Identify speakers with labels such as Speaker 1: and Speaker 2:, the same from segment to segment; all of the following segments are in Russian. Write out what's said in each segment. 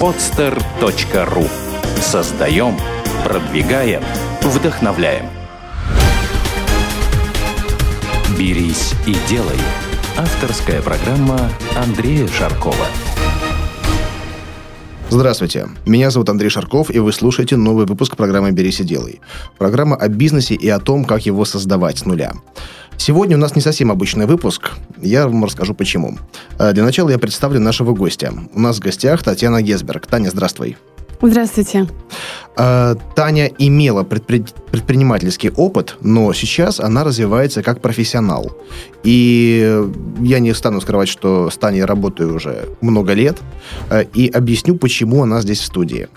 Speaker 1: podster.ru Создаем, продвигаем, вдохновляем. «Берись и делай» – авторская программа Андрея Шаркова.
Speaker 2: Здравствуйте, меня зовут Андрей Шарков, и вы слушаете новый выпуск программы «Берись и делай». Программа о бизнесе и о том, как его создавать с нуля. Сегодня у нас не совсем обычный выпуск. Я вам расскажу почему. Э, для начала я представлю нашего гостя. У нас в гостях Татьяна Гесберг. Таня, здравствуй.
Speaker 3: Здравствуйте.
Speaker 2: Э, Таня имела предпри... предпринимательский опыт, но сейчас она развивается как профессионал. И я не стану скрывать, что с Таней работаю уже много лет, э, и объясню, почему она здесь в студии.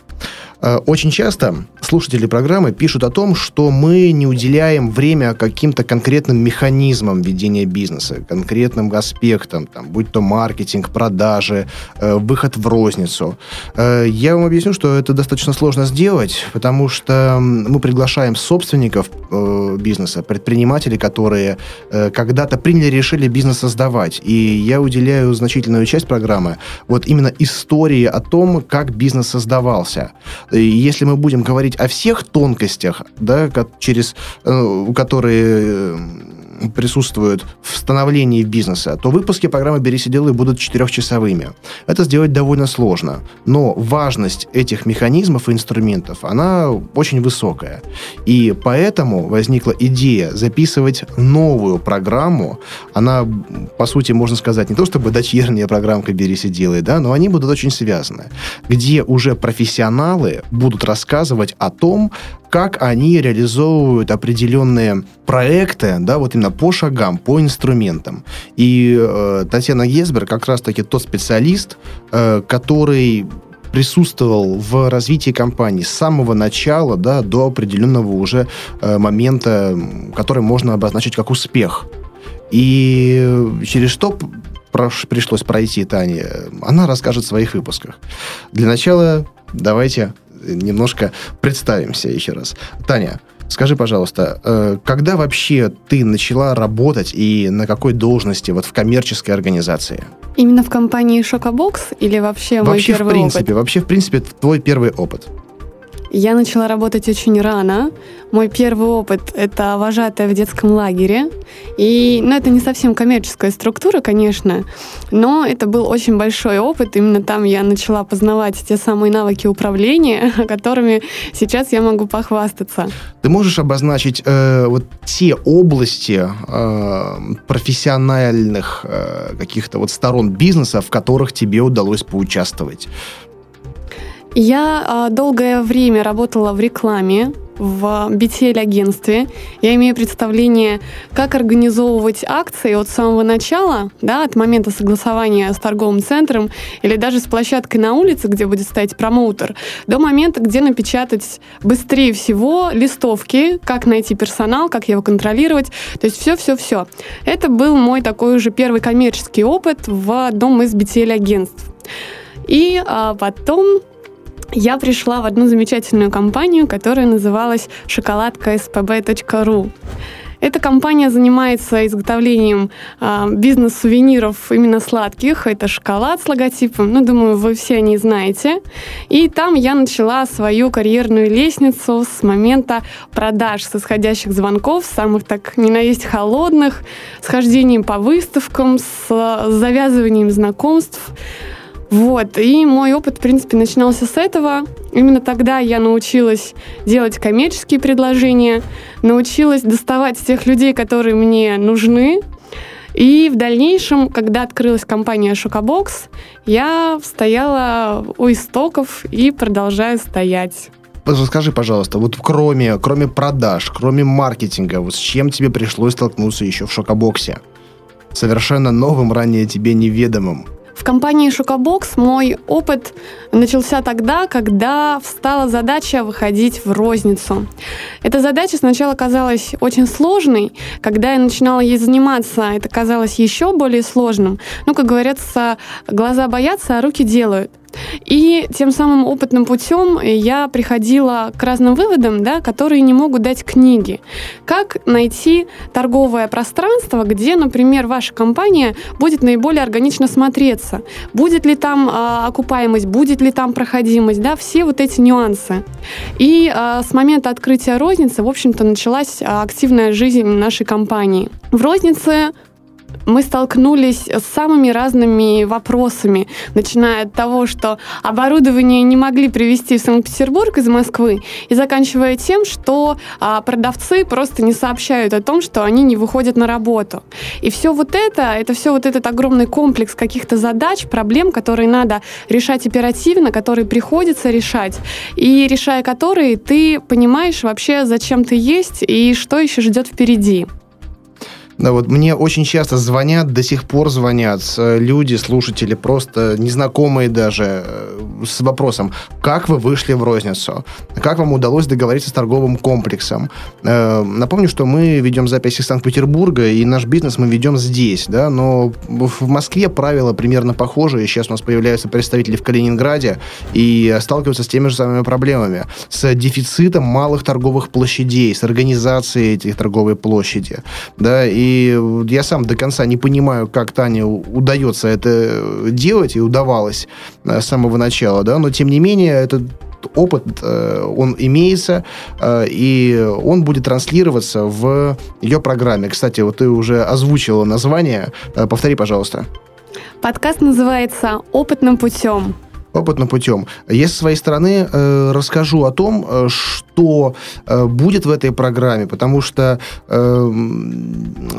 Speaker 2: Э, очень часто слушатели программы пишут о том, что мы не уделяем время каким-то конкретным механизмам ведения бизнеса, конкретным аспектам, там, будь то маркетинг, продажи, э, выход в розницу. Э, я вам объясню, что это достаточно сложно сделать, потому что мы приглашаем собственников бизнеса, предпринимателей, которые когда-то приняли решение бизнес создавать. И я уделяю значительную часть программы вот именно истории о том, как бизнес создавался. И если мы будем говорить о всех тонкостях, да, через, э, которые э, присутствуют в становлении бизнеса, то выпуски программы «Берись и делай» будут четырехчасовыми. Это сделать довольно сложно, но важность этих механизмов и инструментов, она очень высокая. И поэтому возникла идея записывать новую программу. Она, по сути, можно сказать, не то чтобы дочерняя программка «Берись и делай», да, но они будут очень связаны, где уже профессионалы будут рассказывать о том, как они реализовывают определенные проекты, да, вот именно по шагам, по инструментам. И э, Татьяна Гесбер как раз-таки тот специалист, э, который присутствовал в развитии компании с самого начала да, до определенного уже э, момента, который можно обозначить как успех. И через что пришлось пройти Тане, она расскажет в своих выпусках. Для начала давайте немножко представимся еще раз. Таня, скажи, пожалуйста, э, когда вообще ты начала работать и на какой должности вот в коммерческой организации?
Speaker 3: Именно в компании Шокобокс или вообще, вообще мой первый
Speaker 2: в принципе, опыт? Вообще, в принципе, твой первый опыт.
Speaker 3: Я начала работать очень рано. Мой первый опыт — это вожатая в детском лагере. И, ну, это не совсем коммерческая структура, конечно, но это был очень большой опыт. Именно там я начала познавать те самые навыки управления, которыми сейчас я могу похвастаться.
Speaker 2: Ты можешь обозначить э, вот те области э, профессиональных э, каких-то вот сторон бизнеса, в которых тебе удалось поучаствовать?
Speaker 3: Я э, долгое время работала в рекламе, в BTL-агентстве. Я имею представление, как организовывать акции от самого начала, да, от момента согласования с торговым центром или даже с площадкой на улице, где будет стоять промоутер, до момента, где напечатать быстрее всего листовки, как найти персонал, как его контролировать. То есть все-все-все. Это был мой такой уже первый коммерческий опыт в одном из BTL-агентств. И а, потом я пришла в одну замечательную компанию, которая называлась шоколадка spb.ru. Эта компания занимается изготовлением э, бизнес-сувениров именно сладких. Это шоколад с логотипом. Ну, думаю, вы все они знаете. И там я начала свою карьерную лестницу с момента продаж, с исходящих звонков, самых так не на есть холодных, с хождением по выставкам, с завязыванием знакомств. Вот, и мой опыт, в принципе, начинался с этого. Именно тогда я научилась делать коммерческие предложения, научилась доставать тех людей, которые мне нужны. И в дальнейшем, когда открылась компания Шокобокс, я стояла у истоков и продолжаю стоять.
Speaker 2: Расскажи, пожалуйста, вот кроме, кроме продаж, кроме маркетинга, вот с чем тебе пришлось столкнуться еще в Шокобоксе? Совершенно новым, ранее тебе неведомым.
Speaker 3: В компании Шокобокс мой опыт начался тогда, когда встала задача выходить в розницу. Эта задача сначала казалась очень сложной. Когда я начинала ей заниматься, это казалось еще более сложным. Ну, как говорится, глаза боятся, а руки делают. И тем самым опытным путем я приходила к разным выводам, да, которые не могут дать книги. Как найти торговое пространство, где, например, ваша компания будет наиболее органично смотреться? Будет ли там э, окупаемость, будет ли там проходимость, да, все вот эти нюансы. И э, с момента открытия розницы, в общем-то, началась активная жизнь нашей компании. В рознице мы столкнулись с самыми разными вопросами, начиная от того, что оборудование не могли привезти в Санкт-Петербург из Москвы, и заканчивая тем, что а, продавцы просто не сообщают о том, что они не выходят на работу. И все вот это, это все вот этот огромный комплекс каких-то задач, проблем, которые надо решать оперативно, которые приходится решать, и решая которые, ты понимаешь вообще, зачем ты есть и что еще ждет впереди.
Speaker 2: Да, вот мне очень часто звонят, до сих пор звонят э, люди, слушатели, просто незнакомые даже, э, с вопросом, как вы вышли в розницу? Как вам удалось договориться с торговым комплексом? Э, напомню, что мы ведем записи из Санкт-Петербурга, и наш бизнес мы ведем здесь, да, но в Москве правила примерно похожие. Сейчас у нас появляются представители в Калининграде и сталкиваются с теми же самыми проблемами. С дефицитом малых торговых площадей, с организацией этих торговой площади, да, и я сам до конца не понимаю, как Тане удается это делать, и удавалось э, с самого начала, да, но тем не менее этот опыт, э, он имеется, э, и он будет транслироваться в ее программе. Кстати, вот ты уже озвучила название. Повтори, пожалуйста.
Speaker 3: Подкаст называется «Опытным путем»
Speaker 2: опытным путем. Я со своей стороны э, расскажу о том, э, что э, будет в этой программе, потому что э,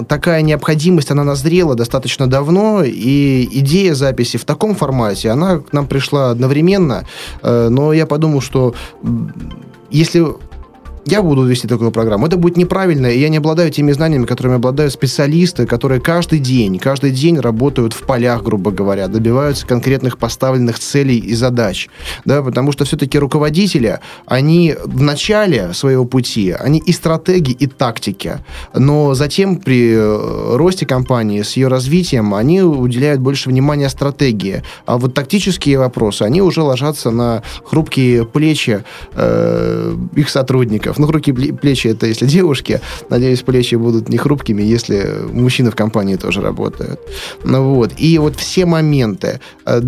Speaker 2: такая необходимость, она назрела достаточно давно, и идея записи в таком формате, она к нам пришла одновременно, э, но я подумал, что если я буду вести такую программу. Это будет неправильно, и я не обладаю теми знаниями, которыми обладают специалисты, которые каждый день, каждый день работают в полях, грубо говоря, добиваются конкретных поставленных целей и задач. Да, потому что все-таки руководители, они в начале своего пути, они и стратеги, и тактики. Но затем при э, росте компании, с ее развитием, они уделяют больше внимания стратегии. А вот тактические вопросы, они уже ложатся на хрупкие плечи э, их сотрудников ну, руки, плечи это если девушки. Надеюсь, плечи будут не хрупкими, если мужчины в компании тоже работают. Ну вот. И вот все моменты э,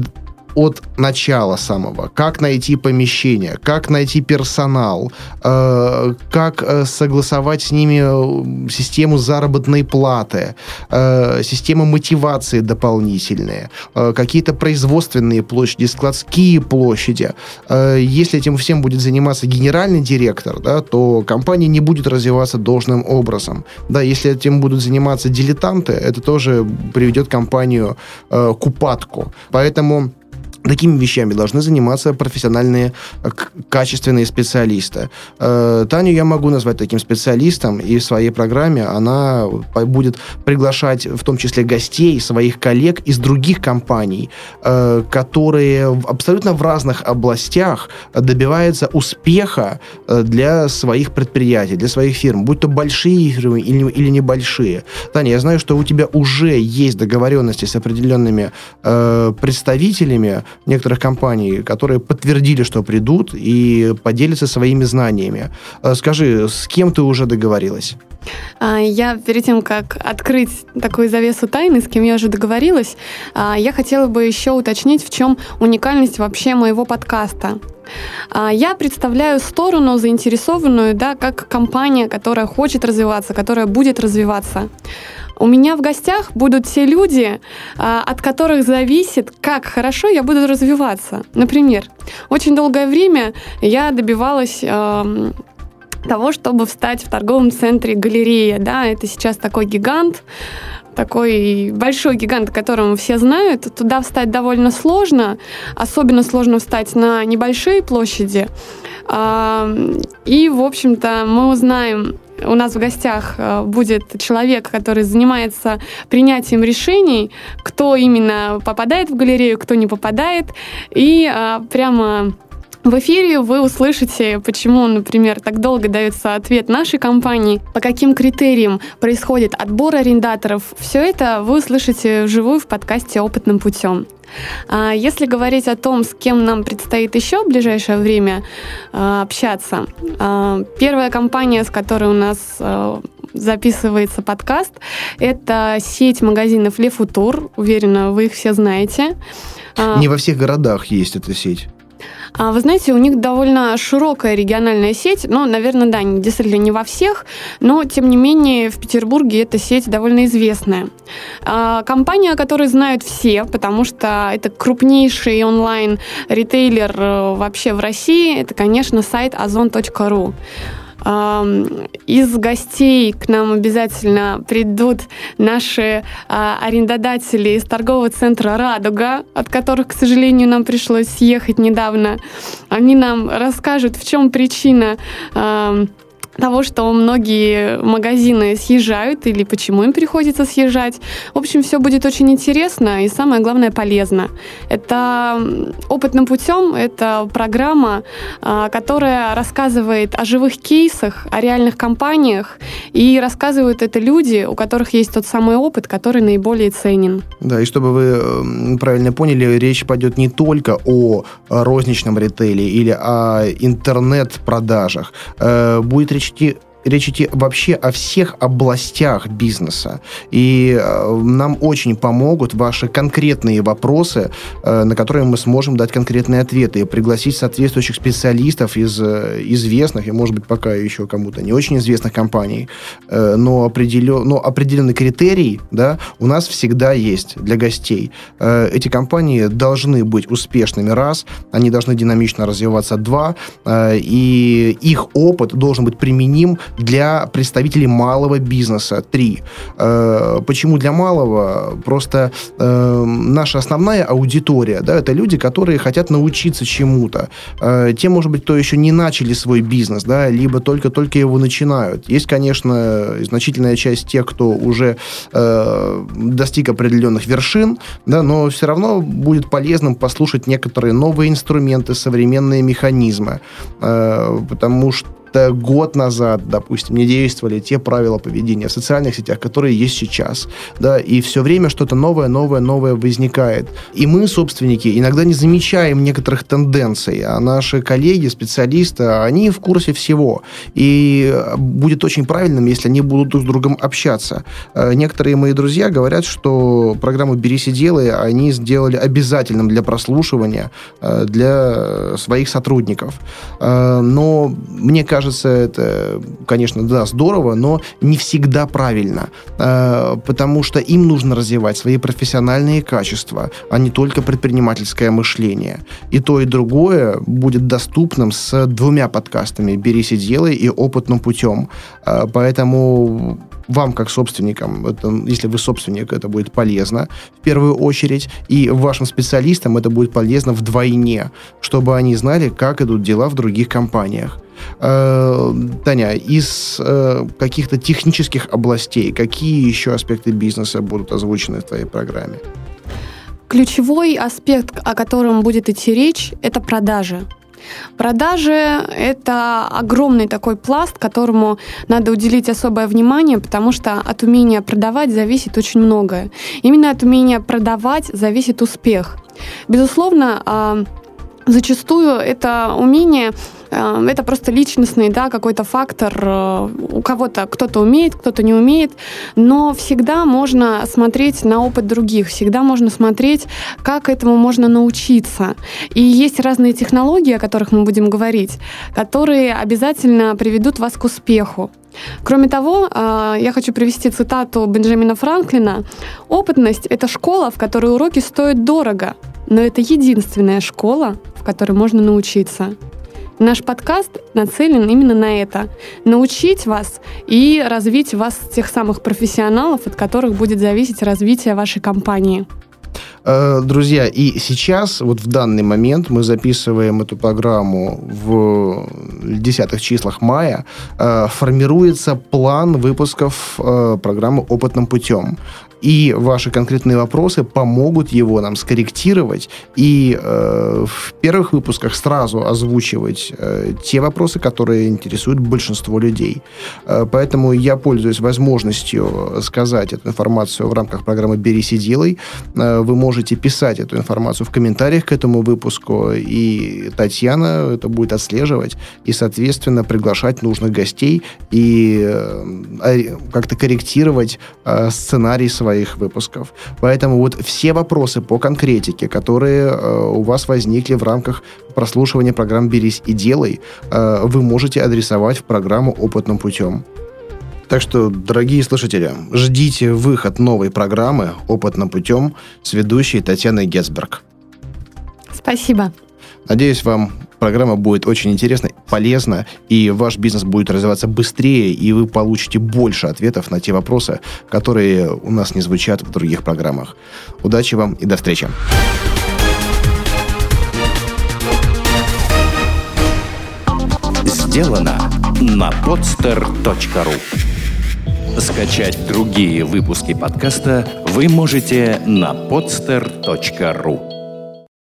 Speaker 2: от начала самого. Как найти помещение, как найти персонал, э, как э, согласовать с ними э, систему заработной платы, э, систему мотивации дополнительные, э, какие-то производственные площади, складские площади. Э, если этим всем будет заниматься генеральный директор, да, то компания не будет развиваться должным образом. Да, если этим будут заниматься дилетанты, это тоже приведет компанию э, к упадку. Поэтому Такими вещами должны заниматься профессиональные, э, качественные специалисты. Э, Таню я могу назвать таким специалистом, и в своей программе она будет приглашать в том числе гостей, своих коллег из других компаний, э, которые абсолютно в разных областях добиваются успеха для своих предприятий, для своих фирм, будь то большие фирмы или, или небольшие. Таня, я знаю, что у тебя уже есть договоренности с определенными представителями некоторых компаний, которые подтвердили, что придут и поделятся своими знаниями. Э, скажи, с кем ты уже договорилась?
Speaker 3: А, я перед тем, как открыть такую завесу тайны, с кем я уже договорилась, а, я хотела бы еще уточнить, в чем уникальность вообще моего подкаста. А, я представляю сторону заинтересованную, да, как компания, которая хочет развиваться, которая будет развиваться. У меня в гостях будут те люди, а, от которых зависит, как хорошо я буду развиваться. Например, очень долгое время я добивалась того, чтобы встать в торговом центре галерея. Да, это сейчас такой гигант, такой большой гигант, которого все знают. Туда встать довольно сложно. Особенно сложно встать на небольшие площади. И, в общем-то, мы узнаем у нас в гостях э, будет человек, который занимается принятием решений, кто именно попадает в галерею, кто не попадает. И э, прямо В эфире вы услышите, почему, например, так долго дается ответ нашей компании, по каким критериям происходит отбор арендаторов. Все это вы услышите вживую в подкасте «Опытным путем». А если говорить о том, с кем нам предстоит еще в ближайшее время а, общаться, а, первая компания, с которой у нас записывается подкаст, это сеть магазинов Futur. Уверена, вы их все знаете.
Speaker 2: Не во всех городах есть эта сеть.
Speaker 3: А, вы знаете, у них довольно широкая региональная сеть. Ну, наверное, да, действительно не во всех, но, тем не менее, в Петербурге эта сеть довольно известная. А, компания, которую знают все, потому что это крупнейший онлайн-ритейлер э, вообще в России, это, конечно, сайт ozon.ru. Из гостей к нам обязательно придут наши а, арендодатели из торгового центра «Радуга», от которых, к сожалению, нам пришлось съехать недавно. Они нам расскажут, в чем причина того, что многие магазины съезжают или почему им приходится съезжать. В общем, все будет очень интересно и самое главное полезно. Это опытным путем, это программа, а, которая рассказывает о живых кейсах, о реальных компаниях, и рассказывают это люди, у которых есть тот самый опыт, который наиболее ценен.
Speaker 2: Да, и чтобы вы правильно поняли, речь пойдет не только о розничном ритейле или о интернет-продажах. Э, будет речь идти речь идти вообще о всех областях бизнеса. И э, нам очень помогут ваши конкретные вопросы, э, на которые мы сможем дать конкретные ответы и пригласить соответствующих специалистов из э, известных и, может быть, пока еще кому-то не очень известных компаний. Но, определен, но определенный критерий да, у нас всегда есть для гостей. Эти компании должны быть успешными, раз, они должны динамично развиваться, два, и их опыт должен быть применим для представителей малого бизнеса. Три. Э, почему для малого? Просто э, наша основная аудитория, да, это люди, которые хотят научиться чему-то. Э, те, может быть, кто еще не начали свой бизнес, да, либо только-только его начинают. Есть, конечно, значительная часть тех, кто уже достиг определенных вершин, да, но все равно будет полезным послушать некоторые новые инструменты, современные механизмы, потому что год назад, допустим, не действовали те правила поведения в социальных сетях, которые есть сейчас. Да, и все время что-то новое, новое, новое возникает. И мы, собственники, иногда не замечаем некоторых тенденций, а наши коллеги, специалисты, они в курсе всего. И будет очень правильным, если они будут друг с другом общаться. Э, некоторые мои друзья говорят, что программу «Берись и делай» они сделали обязательным для прослушивания э, для своих сотрудников. Э, но мне кажется, кажется, это, конечно, да, здорово, но не всегда правильно, э, потому что им нужно развивать свои профессиональные качества, а не только предпринимательское мышление. И то, и другое будет доступным с двумя подкастами «Берись и делай» и «Опытным путем». Э, поэтому вам, как собственникам, это, если вы собственник, это будет полезно в первую очередь, и вашим специалистам это будет полезно вдвойне, чтобы они знали, как идут дела в других компаниях. Э, Таня, из э, каких-то технических областей, какие еще аспекты бизнеса будут озвучены в твоей программе?
Speaker 3: Ключевой аспект, о котором будет идти речь, это продажи. Продажи – это огромный такой пласт, которому надо уделить особое внимание, потому что от умения продавать зависит очень многое. Именно от умения продавать зависит успех. Безусловно, а, зачастую это умение это просто личностный, да, какой-то фактор. Э, у кого-то кто-то умеет, кто-то не умеет, но всегда можно смотреть на опыт других, всегда можно смотреть, как этому можно научиться. И есть разные технологии, о которых мы будем говорить, которые обязательно приведут вас к успеху. Кроме того, э, я хочу привести цитату Бенджамина Франклина. «Опытность – это школа, в которой уроки стоят дорого, но это единственная школа, в которой можно научиться». Наш подкаст нацелен именно на это. Научить вас и развить вас тех самых профессионалов, от которых будет зависеть развитие вашей компании.
Speaker 2: Э, друзья, и сейчас, вот в данный момент, мы записываем эту программу в десятых числах мая, э, формируется план выпусков э, программы «Опытным путем». И ваши конкретные вопросы помогут его нам скорректировать и э, в первых выпусках сразу озвучивать э, те вопросы, которые интересуют большинство людей. Э, поэтому я пользуюсь возможностью сказать эту информацию в рамках программы «Берись и делай». Э, вы можете писать эту информацию в комментариях к этому выпуску, и Татьяна это будет отслеживать и, соответственно, приглашать нужных гостей и э, как-то корректировать э, сценарий своих выпусков. Поэтому вот все вопросы по конкретике, которые э, у вас возникли в рамках прослушивания программ «Берись и делай», э, вы можете адресовать в программу «Опытным путем». Так что, дорогие слушатели, ждите выход новой программы «Опытным путем» с ведущей Татьяной Гетцберг.
Speaker 3: Спасибо.
Speaker 2: Надеюсь, вам программа будет очень интересна, полезна, и ваш бизнес будет развиваться быстрее, и вы получите больше ответов на те вопросы, которые у нас не звучат в других программах. Удачи вам и до встречи.
Speaker 1: Сделано на podster.ru Скачать другие выпуски подкаста вы можете на podster.ru